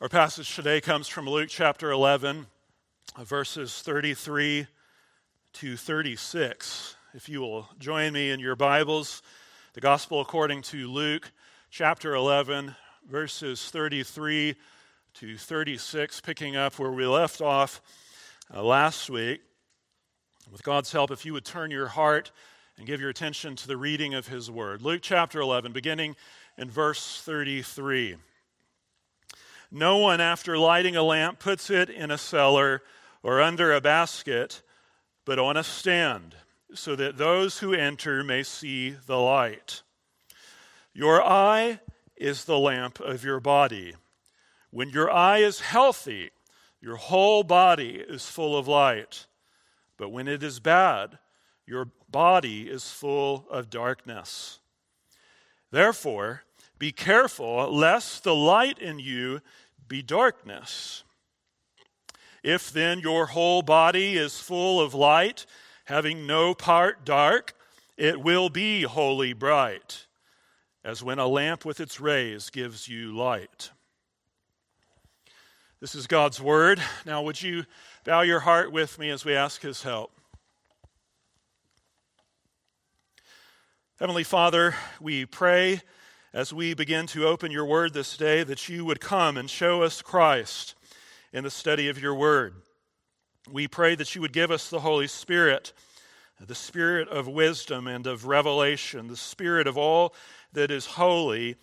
Our passage today comes from Luke chapter 11, verses 33 to 36. If you will join me in your Bibles, the Gospel according to Luke chapter 11, verses 33 to 36, picking up where we left off uh, last week. With God's help, if you would turn your heart and give your attention to the reading of His Word. Luke chapter 11, beginning in verse 33. No one, after lighting a lamp, puts it in a cellar or under a basket, but on a stand, so that those who enter may see the light. Your eye is the lamp of your body. When your eye is healthy, your whole body is full of light. But when it is bad, your body is full of darkness. Therefore, be careful lest the light in you be darkness. If then your whole body is full of light, having no part dark, it will be wholly bright, as when a lamp with its rays gives you light. This is God's word. Now, would you bow your heart with me as we ask his help? Heavenly Father, we pray as we begin to open your word this day that you would come and show us Christ in the study of your word. We pray that you would give us the Holy Spirit, the spirit of wisdom and of revelation, the spirit of all that is holy,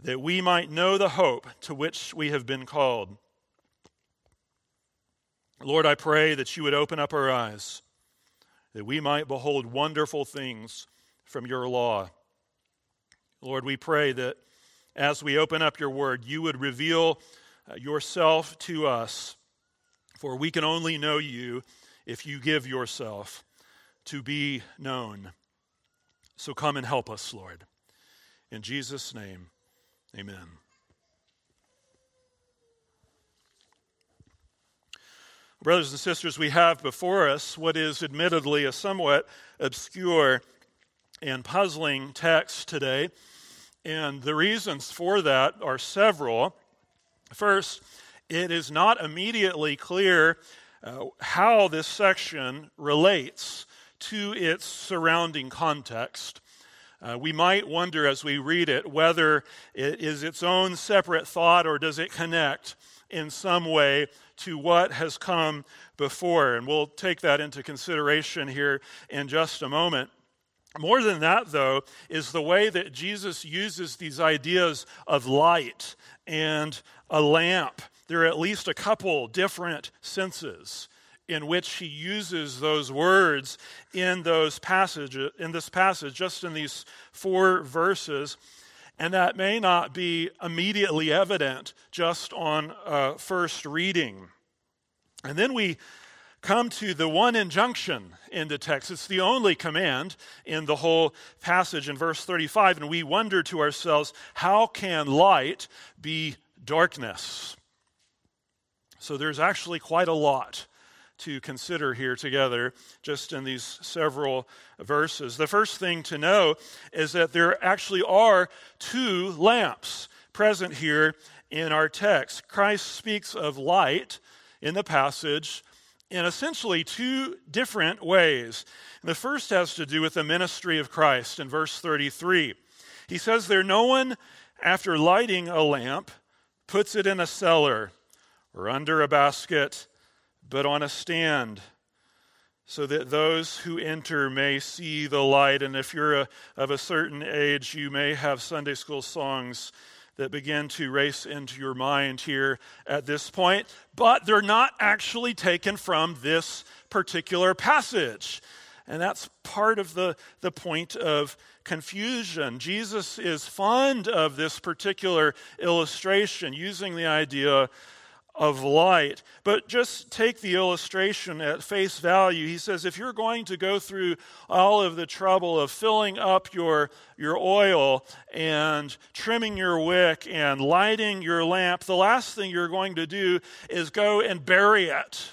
that we might know the hope to which we have been called. Lord, I pray that you would open up our eyes, that we might behold wonderful things from your law. Lord, we pray that as we open up your word, you would reveal uh, yourself to us, for we can only know you if you give yourself to be known. So come and help us, Lord. In Jesus' name, amen. Brothers and sisters, we have before us what is admittedly a somewhat obscure and puzzling text today. And the reasons for that are several. First, it is not immediately clear uh, how this section relates to its surrounding context. Uh, we might wonder as we read it whether it is its own separate thought or does it connect in some way to what has come before. And we'll take that into consideration here in just a moment. More than that, though, is the way that Jesus uses these ideas of light and a lamp. There are at least a couple different senses in which he uses those words in those passages in this passage just in these four verses and that may not be immediately evident just on uh, first reading and then we come to the one injunction in the text. It's the only command in the whole passage in verse 35. And we wonder to ourselves, how can light be darkness? So there's actually quite a lot to consider here together just in these several verses. The first thing to know is that there actually are two lamps present here in our text. Christ speaks of light in the passage in essentially two different ways. the first has to do with the ministry of Christ in verse 33. He says there, No one, after lighting a lamp, puts it in a cellar or under a basket, but on a stand, so that those who enter may see the light. And if you're a, of a certain age, you may have Sunday school songs that begin to race into your mind here at this point, but they're not actually taken from this particular passage. And that's part of the, the point of confusion. Jesus is fond of this particular illustration, using the idea of light. But just take the illustration at face value. He says if you're going to go through all of the trouble of filling up your, your oil and trimming your wick and lighting your lamp, the last thing you're going to do is go and bury it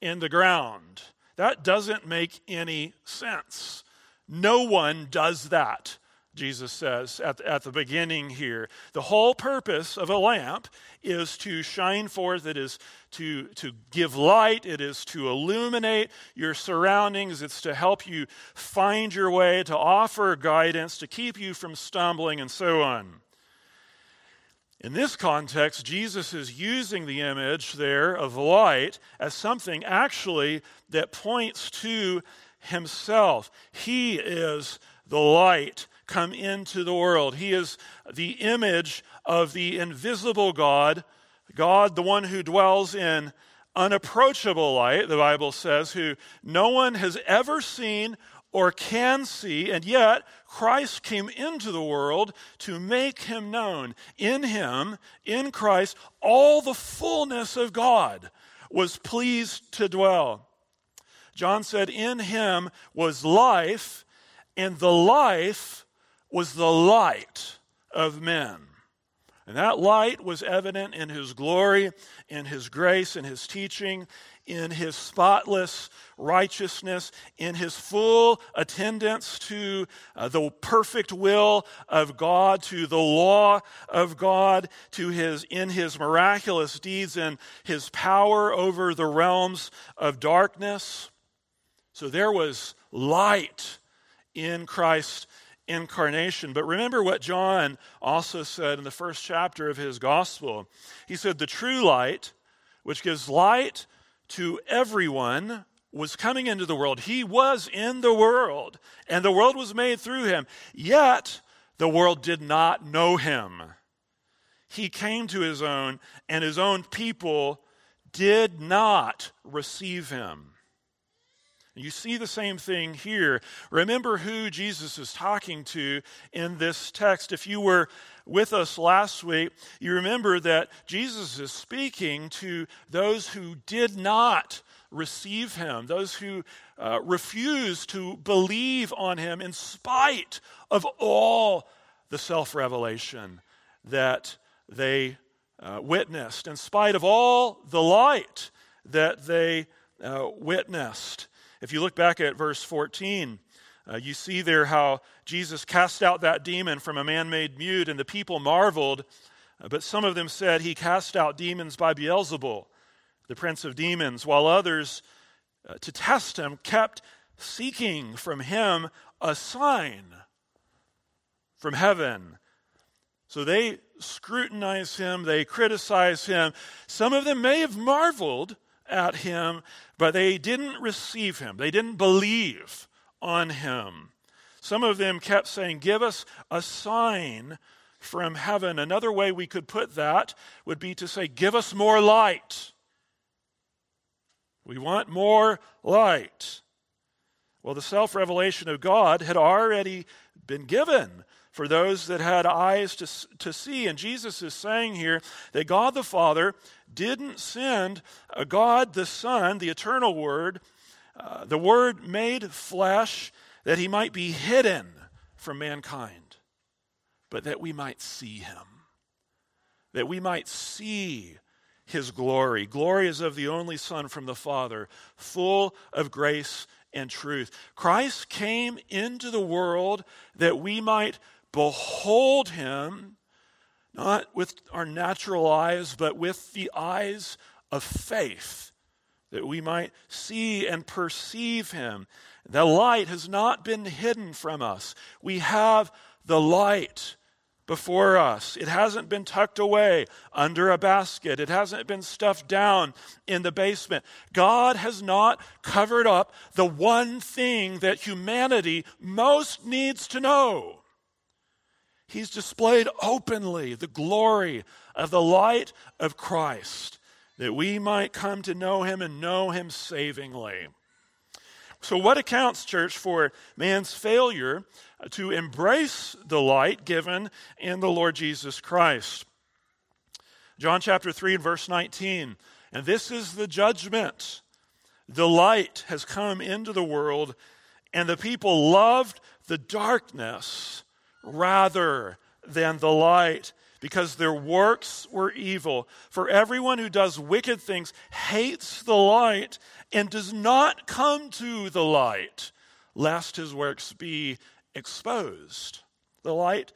in the ground. That doesn't make any sense. No one does that Jesus says at, at the beginning here. The whole purpose of a lamp is to shine forth, it is to, to give light, it is to illuminate your surroundings, it's to help you find your way, to offer guidance, to keep you from stumbling, and so on. In this context, Jesus is using the image there of light as something actually that points to himself. He is the light come into the world. He is the image of the invisible God, God, the one who dwells in unapproachable light, the Bible says, who no one has ever seen or can see, and yet Christ came into the world to make him known. In him, in Christ, all the fullness of God was pleased to dwell. John said, In him was life, and the life was the light of men. And that light was evident in his glory, in his grace, in his teaching, in his spotless righteousness, in his full attendance to uh, the perfect will of God, to the law of God, to his in his miraculous deeds and his power over the realms of darkness. So there was light in Christ's incarnation. But remember what John also said in the first chapter of his gospel. He said, The true light, which gives light to everyone was coming into the world. He was in the world, and the world was made through him. Yet the world did not know him. He came to his own, and his own people did not receive him. You see the same thing here. Remember who Jesus is talking to in this text. If you were with us last week, you remember that Jesus is speaking to those who did not receive him, those who uh, refused to believe on him in spite of all the self revelation that they uh, witnessed, in spite of all the light that they uh, witnessed. If you look back at verse 14, uh, you see there how Jesus cast out that demon from a man made mute, and the people marveled. Uh, but some of them said he cast out demons by Beelzebul, the prince of demons, while others, uh, to test him, kept seeking from him a sign from heaven. So they scrutinize him, they criticize him. Some of them may have marveled at him, but they didn't receive him. They didn't believe on him. Some of them kept saying, Give us a sign from heaven. Another way we could put that would be to say, Give us more light. We want more light. Well, the self revelation of God had already been given for those that had eyes to, to see. And Jesus is saying here that God the Father didn't send a God the Son, the eternal Word, uh, the Word made flesh, that he might be hidden from mankind, but that we might see him, that we might see his glory. Glory is of the only Son from the Father, full of grace and truth. Christ came into the world that we might behold him, not with our natural eyes, but with the eyes of faith, that we might see and perceive him. The light has not been hidden from us. We have the light before us. It hasn't been tucked away under a basket. It hasn't been stuffed down in the basement. God has not covered up the one thing that humanity most needs to know. He's displayed openly the glory of the light of Christ, that we might come to know him and know him savingly. So, what accounts, church, for man's failure to embrace the light given in the Lord Jesus Christ? John chapter 3 and verse 19. And this is the judgment. The light has come into the world, and the people loved the darkness rather than the light because their works were evil. For everyone who does wicked things hates the light and does not come to the light, lest his works be exposed. The light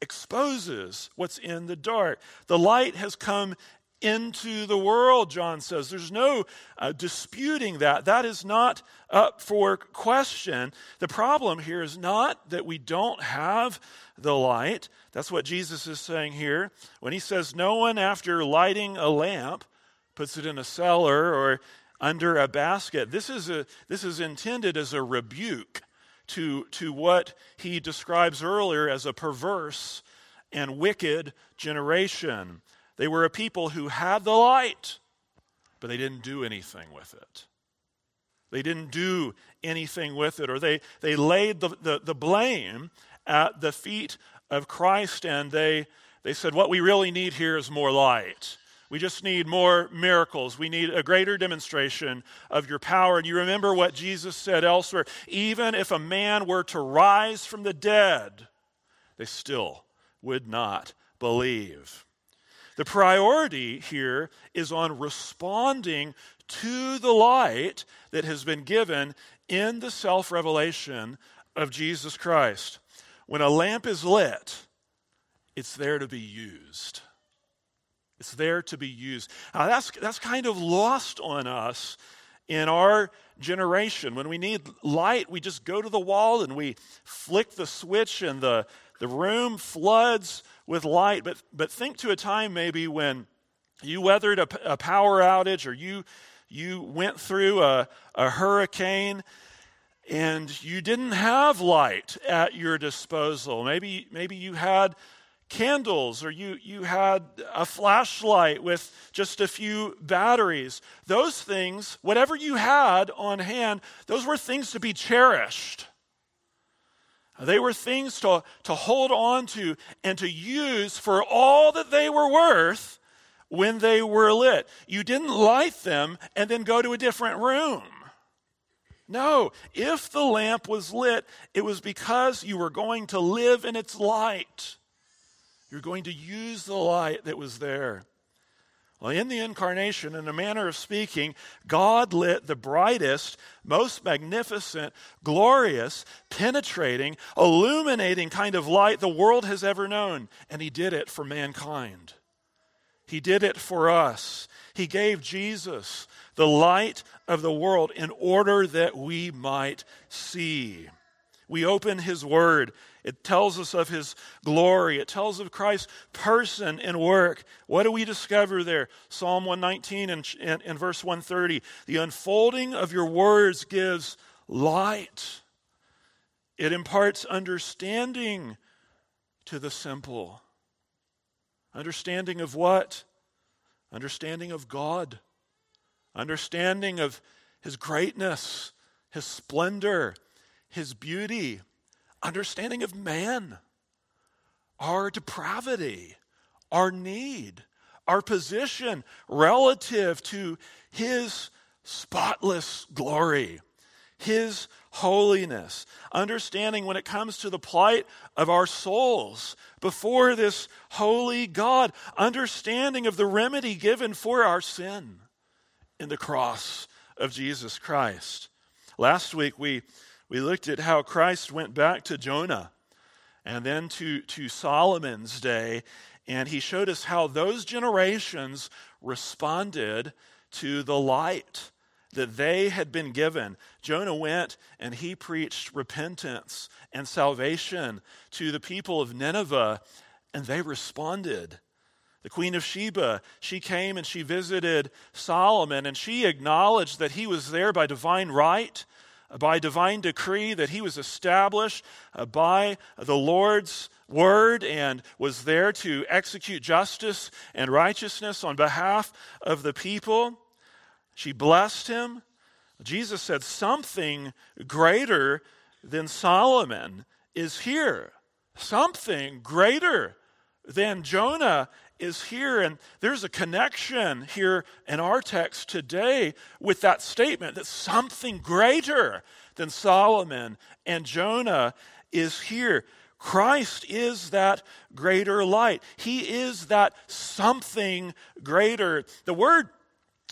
exposes what's in the dark. The light has come into the world, John says. There's no uh, disputing that. That is not up for question. The problem here is not that we don't have the light. That's what Jesus is saying here. When he says, No one, after lighting a lamp, puts it in a cellar or under a basket, this is, a, this is intended as a rebuke to, to what he describes earlier as a perverse and wicked generation. They were a people who had the light, but they didn't do anything with it. They didn't do anything with it, or they, they laid the, the, the blame at the feet of Christ and they, they said, What we really need here is more light. We just need more miracles. We need a greater demonstration of your power. And you remember what Jesus said elsewhere even if a man were to rise from the dead, they still would not believe. The priority here is on responding to the light that has been given in the self revelation of Jesus Christ. When a lamp is lit, it's there to be used. It's there to be used. Now, that's, that's kind of lost on us in our generation. When we need light, we just go to the wall and we flick the switch, and the, the room floods with light. But, but think to a time maybe when you weathered a, a power outage or you, you went through a, a hurricane and you didn't have light at your disposal. Maybe, maybe you had candles or you, you had a flashlight with just a few batteries. Those things, whatever you had on hand, those were things to be cherished. They were things to, to hold on to and to use for all that they were worth when they were lit. You didn't light them and then go to a different room. No, if the lamp was lit, it was because you were going to live in its light. You're going to use the light that was there. Well, in the incarnation, in a manner of speaking, God lit the brightest, most magnificent, glorious, penetrating, illuminating kind of light the world has ever known. And He did it for mankind. He did it for us. He gave Jesus the light of the world in order that we might see. We open His Word. It tells us of His glory. It tells of Christ's person and work. What do we discover there? Psalm 119 and, and, and verse 130. The unfolding of your words gives light, it imparts understanding to the simple. Understanding of what? Understanding of God. Understanding of His greatness, His splendor, his beauty, understanding of man, our depravity, our need, our position relative to his spotless glory, his holiness, understanding when it comes to the plight of our souls before this holy God, understanding of the remedy given for our sin in the cross of Jesus Christ. Last week we we looked at how Christ went back to Jonah and then to, to Solomon's day, and he showed us how those generations responded to the light that they had been given. Jonah went and he preached repentance and salvation to the people of Nineveh, and they responded. The Queen of Sheba, she came and she visited Solomon, and she acknowledged that he was there by divine right by divine decree that he was established uh, by the Lord's word and was there to execute justice and righteousness on behalf of the people. She blessed him. Jesus said, Something greater than Solomon is here. Something greater than Jonah is here. And there's a connection here in our text today with that statement that something greater than Solomon and Jonah is here. Christ is that greater light. He is that something greater. The word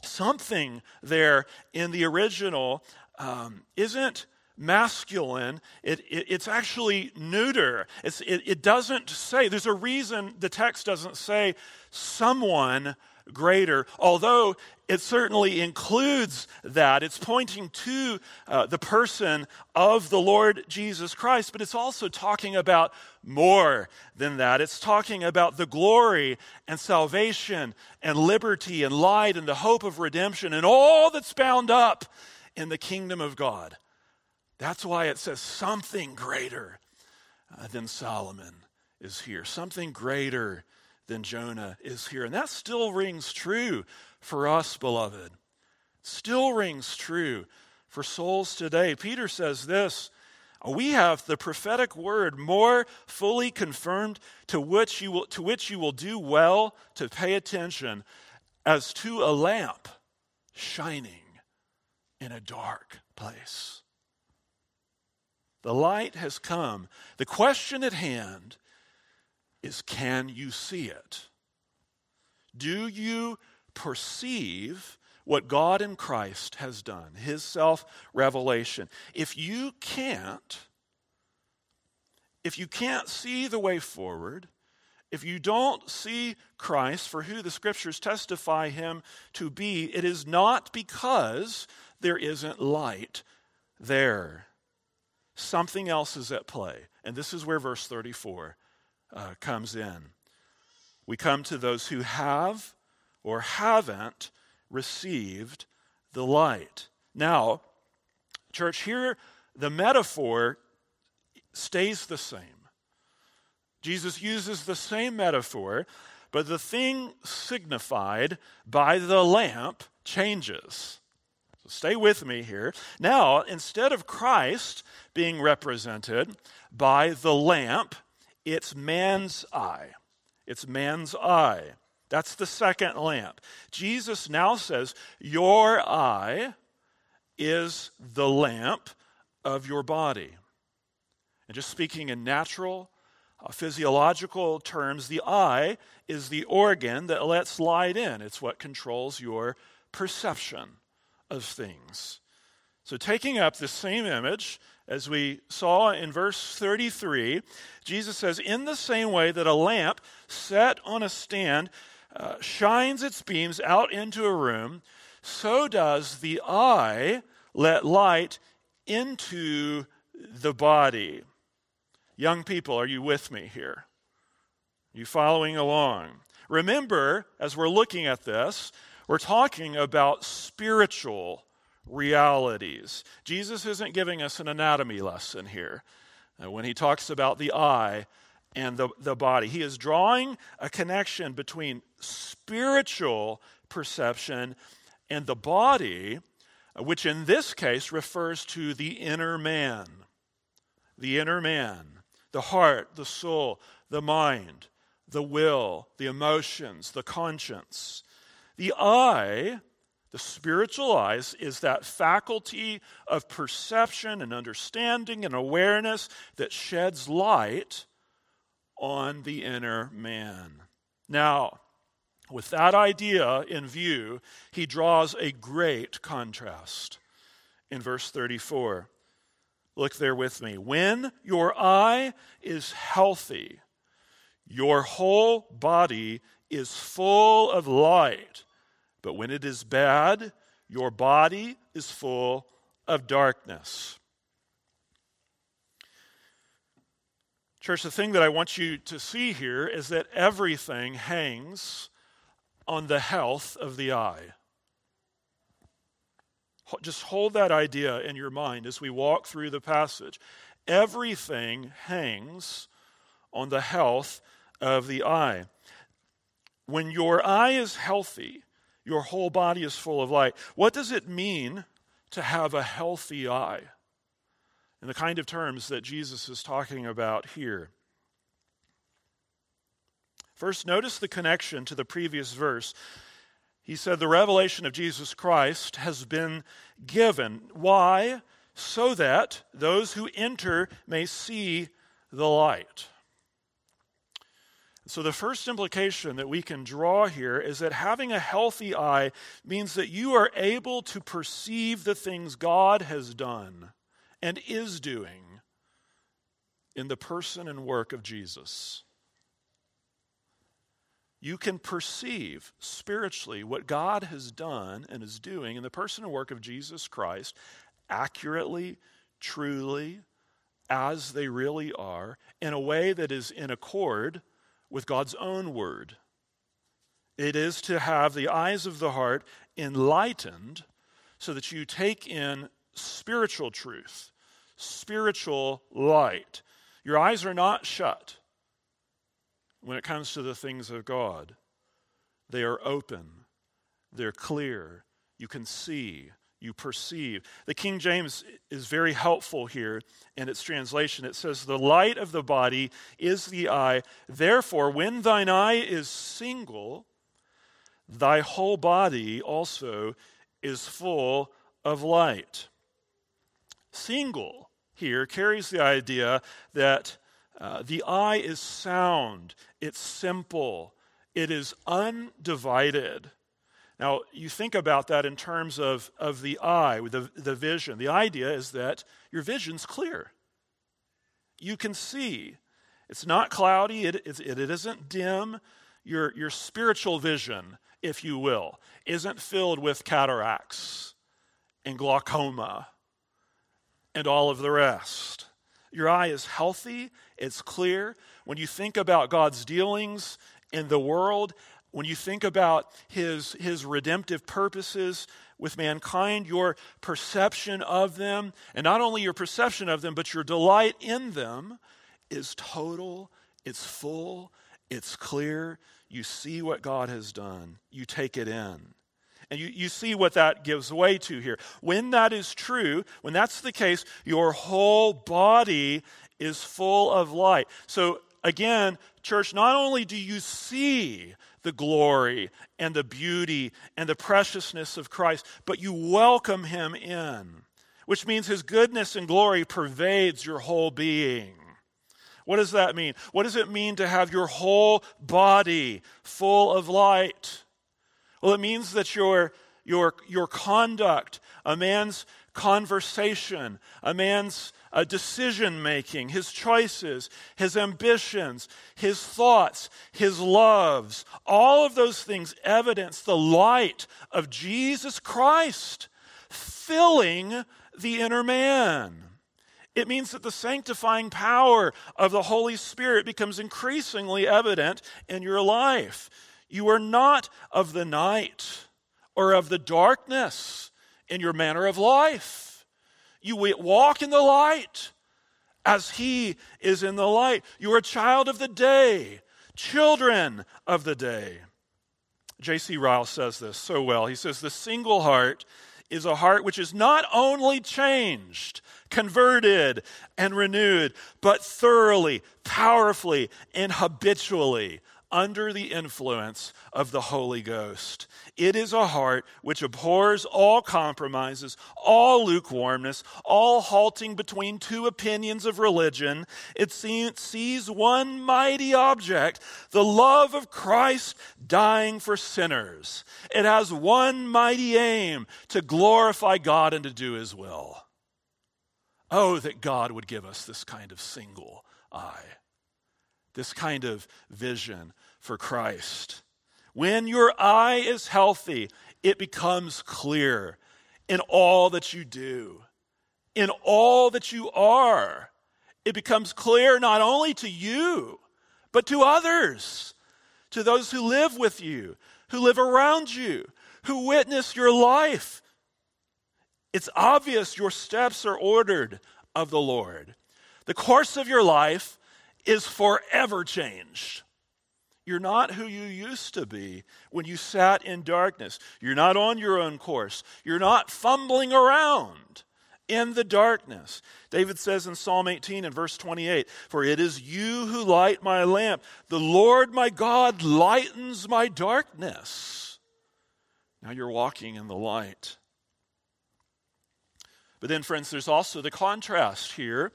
something there in the original um, isn't masculine, it, it, it's actually neuter. It's, it, it doesn't say, there's a reason the text doesn't say someone greater, although it certainly includes that. It's pointing to uh, the person of the Lord Jesus Christ, but it's also talking about more than that. It's talking about the glory and salvation and liberty and light and the hope of redemption and all that's bound up in the kingdom of God. That's why it says something greater uh, than Solomon is here, something greater than Jonah is here. And that still rings true for us, beloved. Still rings true for souls today. Peter says this we have the prophetic word more fully confirmed to which you will, to which you will do well to pay attention as to a lamp shining in a dark place. The light has come. The question at hand is can you see it? Do you perceive what God in Christ has done, his self revelation? If you can't, if you can't see the way forward, if you don't see Christ for who the scriptures testify him to be, it is not because there isn't light there. Something else is at play. And this is where verse 34 uh, comes in. We come to those who have or haven't received the light. Now, church, here the metaphor stays the same. Jesus uses the same metaphor, but the thing signified by the lamp changes. So stay with me here. Now, instead of Christ being represented by the lamp, it's man's eye. It's man's eye. That's the second lamp. Jesus now says, Your eye is the lamp of your body. And just speaking in natural, uh, physiological terms, the eye is the organ that lets light in. It's what controls your perception of things. So, taking up the same image as we saw in verse 33, Jesus says, In the same way that a lamp set on a stand uh, shines its beams out into a room, so does the eye let light into the body. Young people, are you with me here? Are you following along? Remember, as we're looking at this, we're talking about spiritual realities. Jesus isn't giving us an anatomy lesson here uh, when he talks about the eye and the, the body. He is drawing a connection between spiritual perception and the body, which in this case refers to the inner man. The inner man, the heart, the soul, the mind, the will, the emotions, the conscience. The eye, the spiritual eyes, is that faculty of perception and understanding and awareness that sheds light on the inner man. Now, with that idea in view, he draws a great contrast in verse 34. Look there with me. When your eye is healthy, your whole body is full of light. But when it is bad, your body is full of darkness. Church, the thing that I want you to see here is that everything hangs on the health of the eye. Just hold that idea in your mind as we walk through the passage. Everything hangs on the health of the eye. When your eye is healthy, your whole body is full of light. What does it mean to have a healthy eye? In the kind of terms that Jesus is talking about here. First, notice the connection to the previous verse. He said, The revelation of Jesus Christ has been given. Why? So that those who enter may see the light. So, the first implication that we can draw here is that having a healthy eye means that you are able to perceive the things God has done and is doing in the person and work of Jesus. You can perceive spiritually what God has done and is doing in the person and work of Jesus Christ accurately, truly, as they really are, in a way that is in accord with God's own word. It is to have the eyes of the heart enlightened so that you take in spiritual truth, spiritual light. Your eyes are not shut when it comes to the things of God. They are open, they're clear. You can see, you perceive. The King James is very helpful here in its translation. It says, The light of the body is the eye. Therefore, when thine eye is single, thy whole body also is full of light. Single here carries the idea that uh, the eye is sound, it's simple, it is undivided. Now, you think about that in terms of, of the eye, the, the vision. The idea is that your vision's clear. You can see. It's not cloudy, it, it, it isn't dim. Your, your spiritual vision, if you will, isn't filled with cataracts and glaucoma and all of the rest. Your eye is healthy, it's clear. When you think about God's dealings in the world, when you think about his, his redemptive purposes with mankind, your perception of them, and not only your perception of them, but your delight in them, is total, it's full, it's clear. You see what God has done, you take it in. And you, you see what that gives way to here. When that is true, when that's the case, your whole body is full of light. So, again, church, not only do you see the glory and the beauty and the preciousness of Christ, but you welcome him in, which means his goodness and glory pervades your whole being. What does that mean? What does it mean to have your whole body full of light? Well, it means that your, your, your conduct, a man's conversation, a man's uh, decision making, his choices, his ambitions, his thoughts, his loves, all of those things evidence the light of Jesus Christ filling the inner man. It means that the sanctifying power of the Holy Spirit becomes increasingly evident in your life. You are not of the night or of the darkness in your manner of life. You walk in the light as He is in the light. You are a child of the day, children of the day. J.C. Ryle says this so well. He says, The single heart is a heart which is not only changed, converted, and renewed, but thoroughly, powerfully, and habitually under the influence of the Holy Ghost. It is a heart which abhors all compromises, all lukewarmness, all halting between two opinions of religion. It sees one mighty object, the love of Christ dying for sinners. It has one mighty aim to glorify God and to do his will. Oh, that God would give us this kind of single eye, this kind of vision for Christ. When your eye is healthy, it becomes clear in all that you do, in all that you are. It becomes clear not only to you, but to others, to those who live with you, who live around you, who witness your life. It's obvious your steps are ordered of the Lord. The course of your life is forever changed. You're not who you used to be when you sat in darkness. You're not on your own course. You're not fumbling around in the darkness. David says in Psalm 18 and verse 28 For it is you who light my lamp. The Lord my God lightens my darkness. Now you're walking in the light. But then, friends, there's also the contrast here.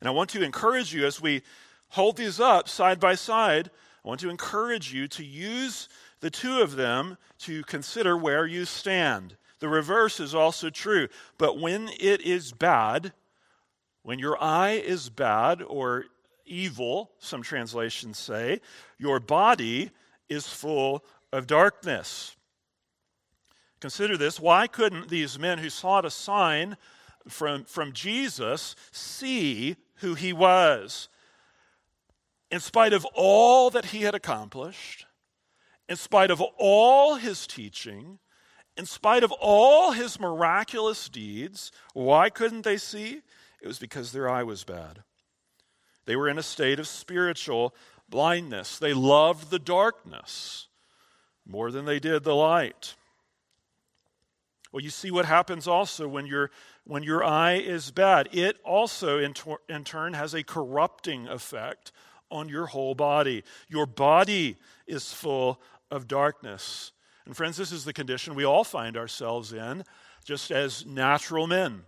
And I want to encourage you as we hold these up side by side I want to encourage you to use the two of them to consider where you stand. The reverse is also true. But when it is bad, When your eye is bad or evil, some translations say, your body is full of darkness. Consider this. Why couldn't these men who sought a sign from, from Jesus see who he was? In spite of all that he had accomplished, in spite of all his teaching, in spite of all his miraculous deeds, why couldn't they see? It was because their eye was bad. They were in a state of spiritual blindness. They loved the darkness more than they did the light. Well, you see what happens also when, your when your eye is bad. It also, in, in turn, has a corrupting effect on your whole body. Your body is full of darkness. And, friends, this is the condition we all find ourselves in, just as natural men,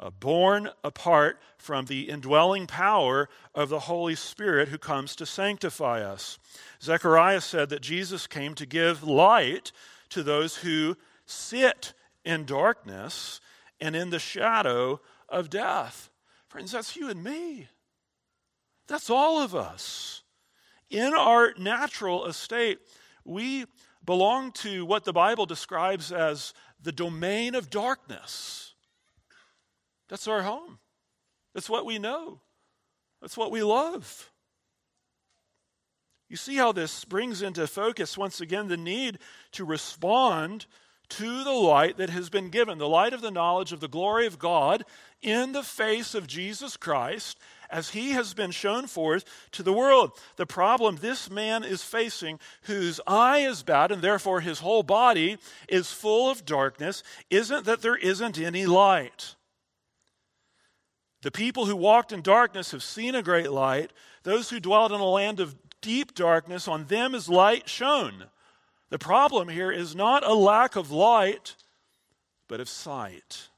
uh, born apart from the indwelling power of the Holy Spirit who comes to sanctify us. Zechariah said that Jesus came to give light to those who sit in darkness and in the shadow of death. Friends, that's you and me. That's all of us. In our natural estate, we belong to what the Bible describes as the domain of darkness. That's our home. That's what we know. That's what we love. You see how this brings into focus once again the need to respond to the light that has been given, the light of the knowledge of the glory of God in the face of Jesus Christ as he has been shown forth to the world. The problem this man is facing, whose eye is bad and therefore his whole body is full of darkness, isn't that there isn't any light. The people who walked in darkness have seen a great light. Those who dwelt in a land of deep darkness, on them is light shone. The problem here is not a lack of light, but of sight.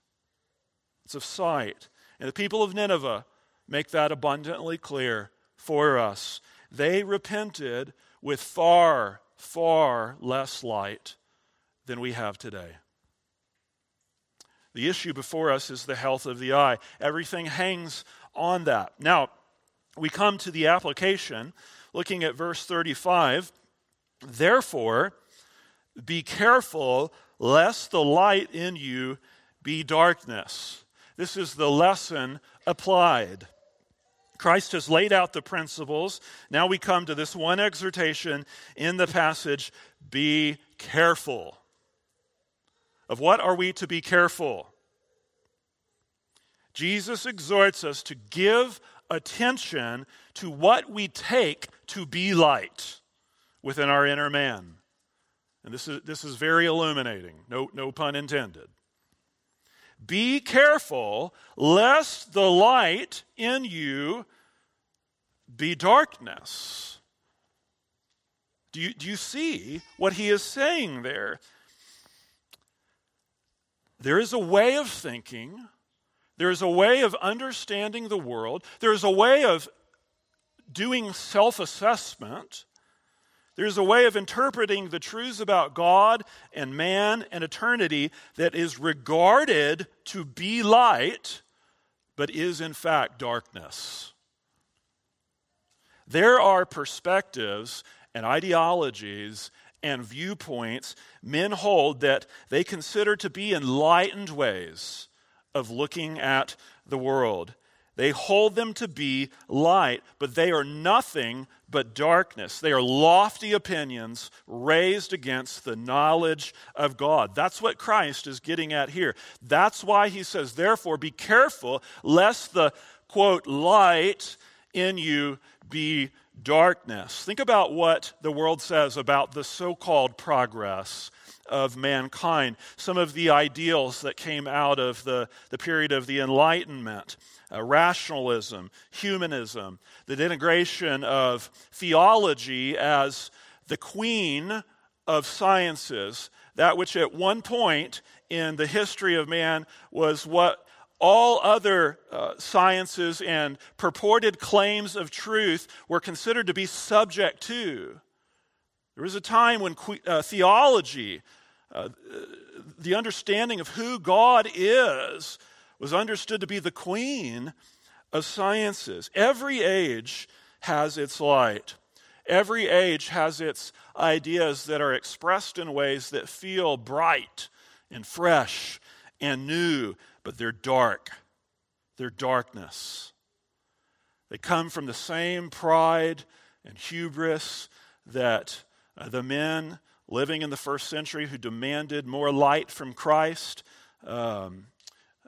It's of sight. And the people of Nineveh make that abundantly clear for us. They repented with far, far less light than we have today. The issue before us is the health of the eye. Everything hangs on that. Now, we come to the application, looking at verse 35. Therefore, be careful lest the light in you be darkness. This is the lesson applied. Christ has laid out the principles. Now we come to this one exhortation in the passage be careful. Of what are we to be careful? Jesus exhorts us to give attention to what we take to be light within our inner man. And this is, this is very illuminating, no, no pun intended. Be careful lest the light in you be darkness. Do you, do you see what he is saying there? There is a way of thinking, there is a way of understanding the world, there is a way of doing self assessment there's a way of interpreting the truths about God and man and eternity that is regarded to be light, but is in fact darkness. There are perspectives and ideologies and viewpoints men hold that they consider to be enlightened ways of looking at the world. They hold them to be light, but they are nothing but darkness. They are lofty opinions raised against the knowledge of God. That's what Christ is getting at here. That's why he says, therefore, be careful lest the quote, light in you be darkness. Think about what the world says about the so called progress of mankind, some of the ideals that came out of the, the period of the Enlightenment uh, rationalism, humanism, the denigration of theology as the queen of sciences, that which at one point in the history of man was what all other uh, sciences and purported claims of truth were considered to be subject to. There was a time when uh, theology, the understanding of who God is, was understood to be the queen of sciences. Every age has its light. Every age has its ideas that are expressed in ways that feel bright and fresh and new, but they're dark. They're darkness. They come from the same pride and hubris that uh, the men living in the first century who demanded more light from Christ um,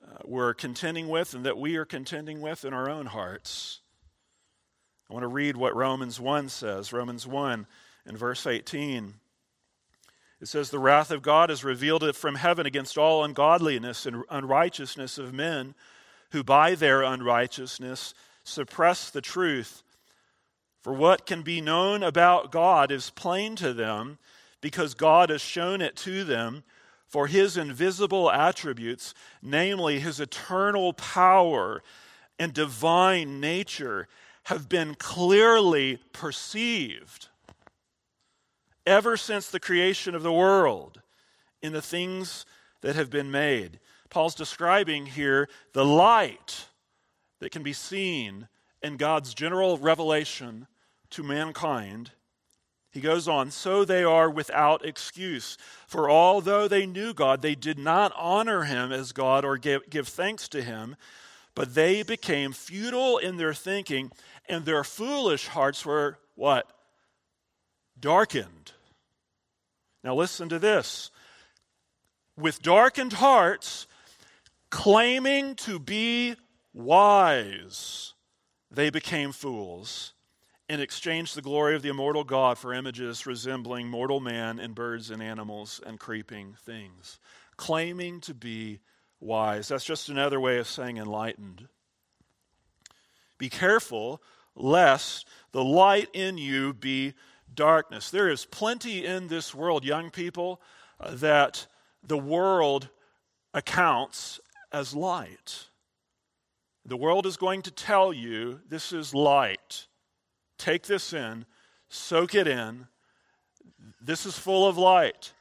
uh, were contending with and that we are contending with in our own hearts. I want to read what Romans 1 says. Romans 1 in verse 18. It says, The wrath of God is revealed from heaven against all ungodliness and unrighteousness of men who by their unrighteousness suppress the truth. For what can be known about God is plain to them because God has shown it to them. For his invisible attributes, namely his eternal power and divine nature, have been clearly perceived ever since the creation of the world in the things that have been made. Paul's describing here the light that can be seen in God's general revelation to mankind. He goes on, so they are without excuse. For although they knew God, they did not honor him as God or give, give thanks to him, but they became futile in their thinking, and their foolish hearts were what? Darkened. Now listen to this. With darkened hearts, claiming to be wise, they became fools and exchanged the glory of the immortal God for images resembling mortal man and birds and animals and creeping things. Claiming to be wise. That's just another way of saying enlightened. Be careful lest the light in you be darkness. There is plenty in this world, young people, uh, that the world accounts as light. The world is going to tell you this is light. Take this in, soak it in. This is full of light.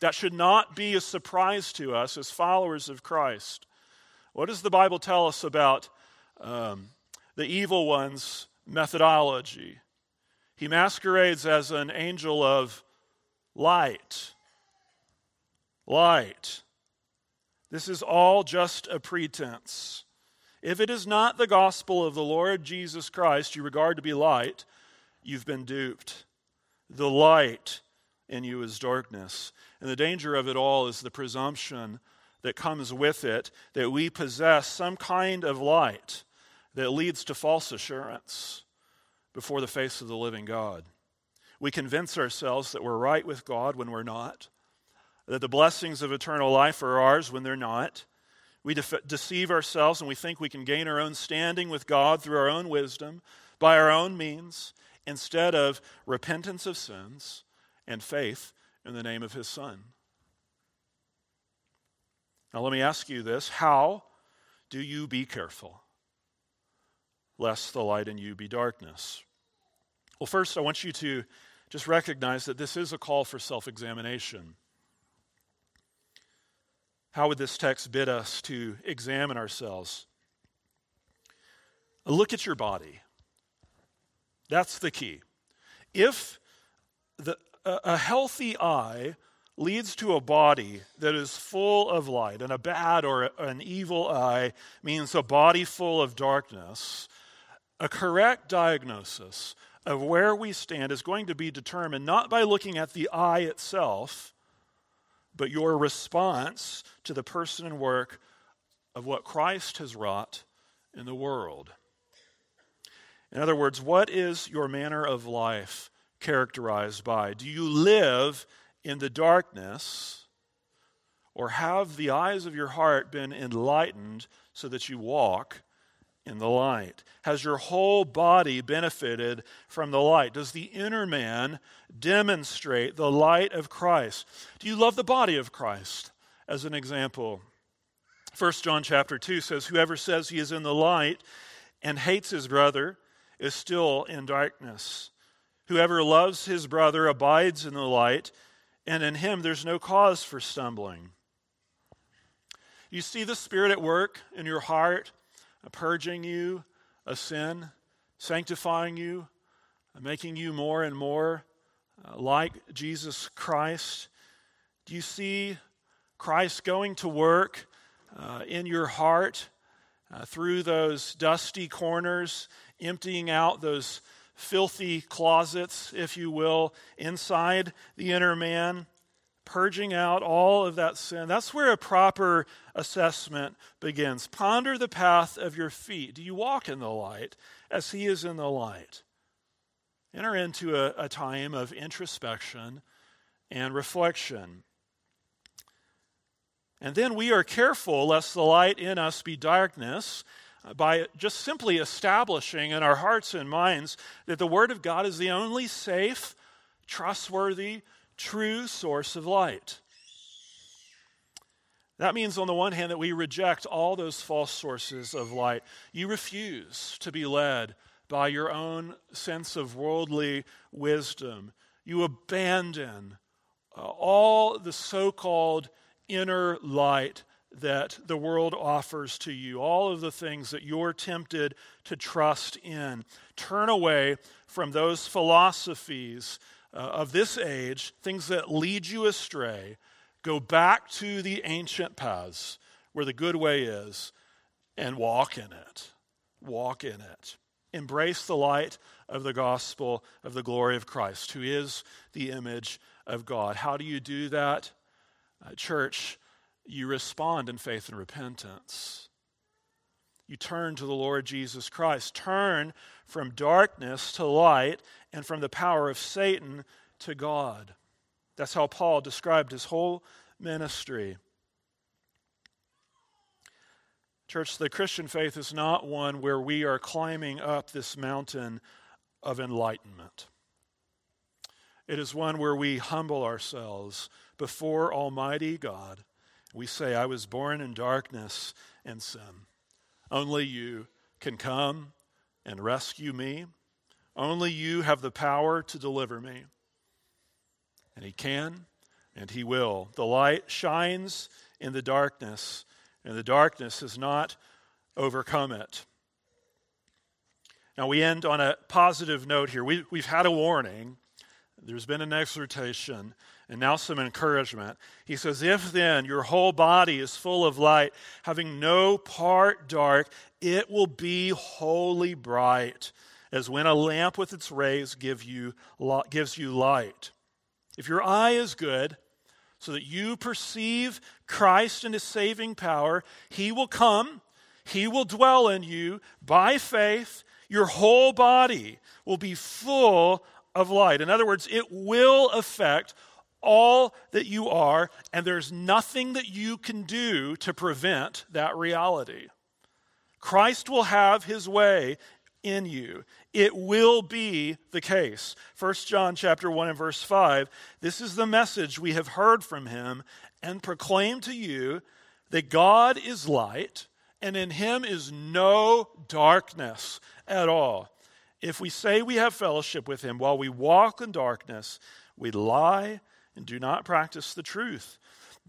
That should not be a surprise to us as followers of Christ. What does the Bible tell us about um, the evil one's methodology? He masquerades as an angel of light. Light. This is all just a pretense. If it is not the gospel of the Lord Jesus Christ you regard to be light, you've been duped. The light in you is darkness. And the danger of it all is the presumption that comes with it that we possess some kind of light that leads to false assurance before the face of the living God. We convince ourselves that we're right with God when we're not, that the blessings of eternal life are ours when they're not. We deceive ourselves and we think we can gain our own standing with God through our own wisdom, by our own means, instead of repentance of sins and faith in the name of His Son. Now, let me ask you this how do you be careful? lest the light in you be darkness. Well, first, I want you to just recognize that this is a call for self examination. How would this text bid us to examine ourselves? Look at your body. That's the key. If the, a, a healthy eye leads to a body that is full of light, and a bad or an evil eye means a body full of darkness, a correct diagnosis of where we stand is going to be determined not by looking at the eye itself, but your response to the person and work of what Christ has wrought in the world. In other words, what is your manner of life characterized by? Do you live in the darkness, or have the eyes of your heart been enlightened so that you walk in the light? Has your whole body benefited from the light? Does the inner man demonstrate the light of Christ? Do you love the body of Christ as an example? 1 John chapter 2 says, Whoever says he is in the light and hates his brother is still in darkness. Whoever loves his brother abides in the light, and in him there's no cause for stumbling. You see the Spirit at work in your heart purging you of sin, sanctifying you, making you more and more uh, like Jesus Christ? Do you see Christ going to work uh, in your heart uh, through those dusty corners, emptying out those filthy closets, if you will, inside the inner man, purging out all of that sin. That's where a proper assessment begins. Ponder the path of your feet. Do you walk in the light as He is in the light? Enter into a, a time of introspection and reflection. And then we are careful lest the light in us be darkness by just simply establishing in our hearts and minds that the Word of God is the only safe, trustworthy, true source of light. That means, on the one hand, that we reject all those false sources of light. You refuse to be led by your own sense of worldly wisdom. You abandon uh, all the so called inner light that the world offers to you, all of the things that you're tempted to trust in. Turn away from those philosophies uh, of this age, things that lead you astray. Go back to the ancient paths where the good way is and walk in it. Walk in it. Embrace the light of the gospel of the glory of Christ, who is the image of God. How do you do that? Uh, church, you respond in faith and repentance. You turn to the Lord Jesus Christ. Turn from darkness to light and from the power of Satan to God. That's how Paul described his whole ministry. Church, the Christian faith is not one where we are climbing up this mountain of enlightenment. It is one where we humble ourselves before Almighty God. We say, I was born in darkness and sin. Only you can come and rescue me. Only you have the power to deliver me. And He can and He will. The light shines in the darkness, and the darkness has not overcome it. Now, we end on a positive note here. We, we've had a warning, there's been an exhortation, and now some encouragement. He says, If then your whole body is full of light, having no part dark, it will be wholly bright, as when a lamp with its rays give you, gives you light. If your eye is good, so that you perceive Christ and his saving power, he will come, he will dwell in you by faith. Your whole body will be full of light. In other words, it will affect all that you are, and there's nothing that you can do to prevent that reality. Christ will have his way in you. It will be the case. 1 John chapter 1 and verse 5. This is the message we have heard from him and proclaim to you that God is light and in him is no darkness at all. If we say we have fellowship with him while we walk in darkness, we lie and do not practice the truth.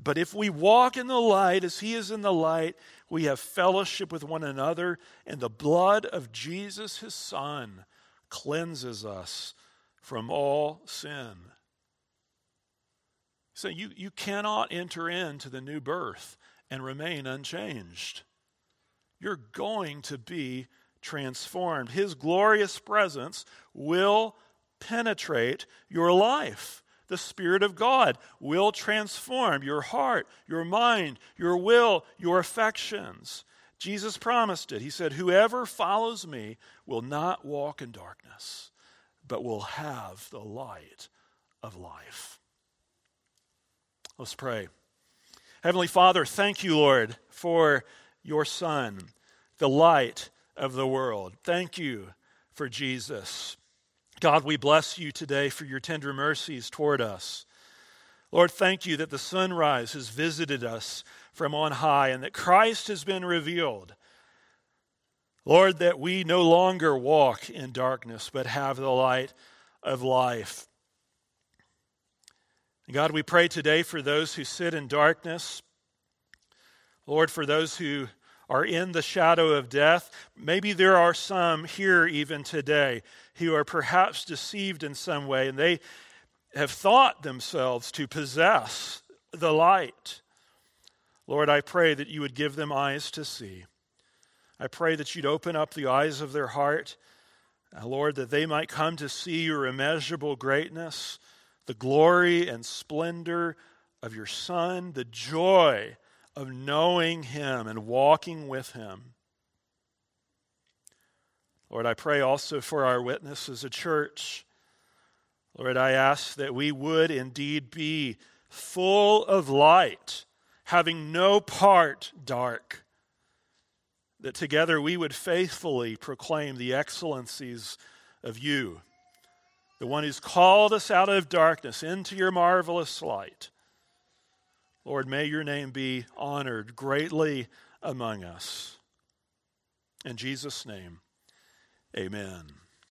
But if we walk in the light as he is in the light, we have fellowship with one another, and the blood of Jesus, his son, cleanses us from all sin. So you, you cannot enter into the new birth and remain unchanged. You're going to be transformed. His glorious presence will penetrate your life the Spirit of God will transform your heart, your mind, your will, your affections. Jesus promised it. He said, Whoever follows me will not walk in darkness, but will have the light of life. Let's pray. Heavenly Father, thank you, Lord, for your Son, the light of the world. Thank you for Jesus. God, we bless you today for your tender mercies toward us. Lord, thank you that the sunrise has visited us from on high and that Christ has been revealed. Lord, that we no longer walk in darkness but have the light of life. God, we pray today for those who sit in darkness. Lord, for those who are in the shadow of death. Maybe there are some here even today who are perhaps deceived in some way and they have thought themselves to possess the light. Lord, I pray that you would give them eyes to see. I pray that you'd open up the eyes of their heart, uh, Lord, that they might come to see your immeasurable greatness, the glory and splendor of your Son, the joy of knowing him and walking with him. Lord, I pray also for our witness as a church. Lord, I ask that we would indeed be full of light, having no part dark, that together we would faithfully proclaim the excellencies of you, the one who's called us out of darkness into your marvelous light. Lord, may your name be honored greatly among us. In Jesus' name, amen.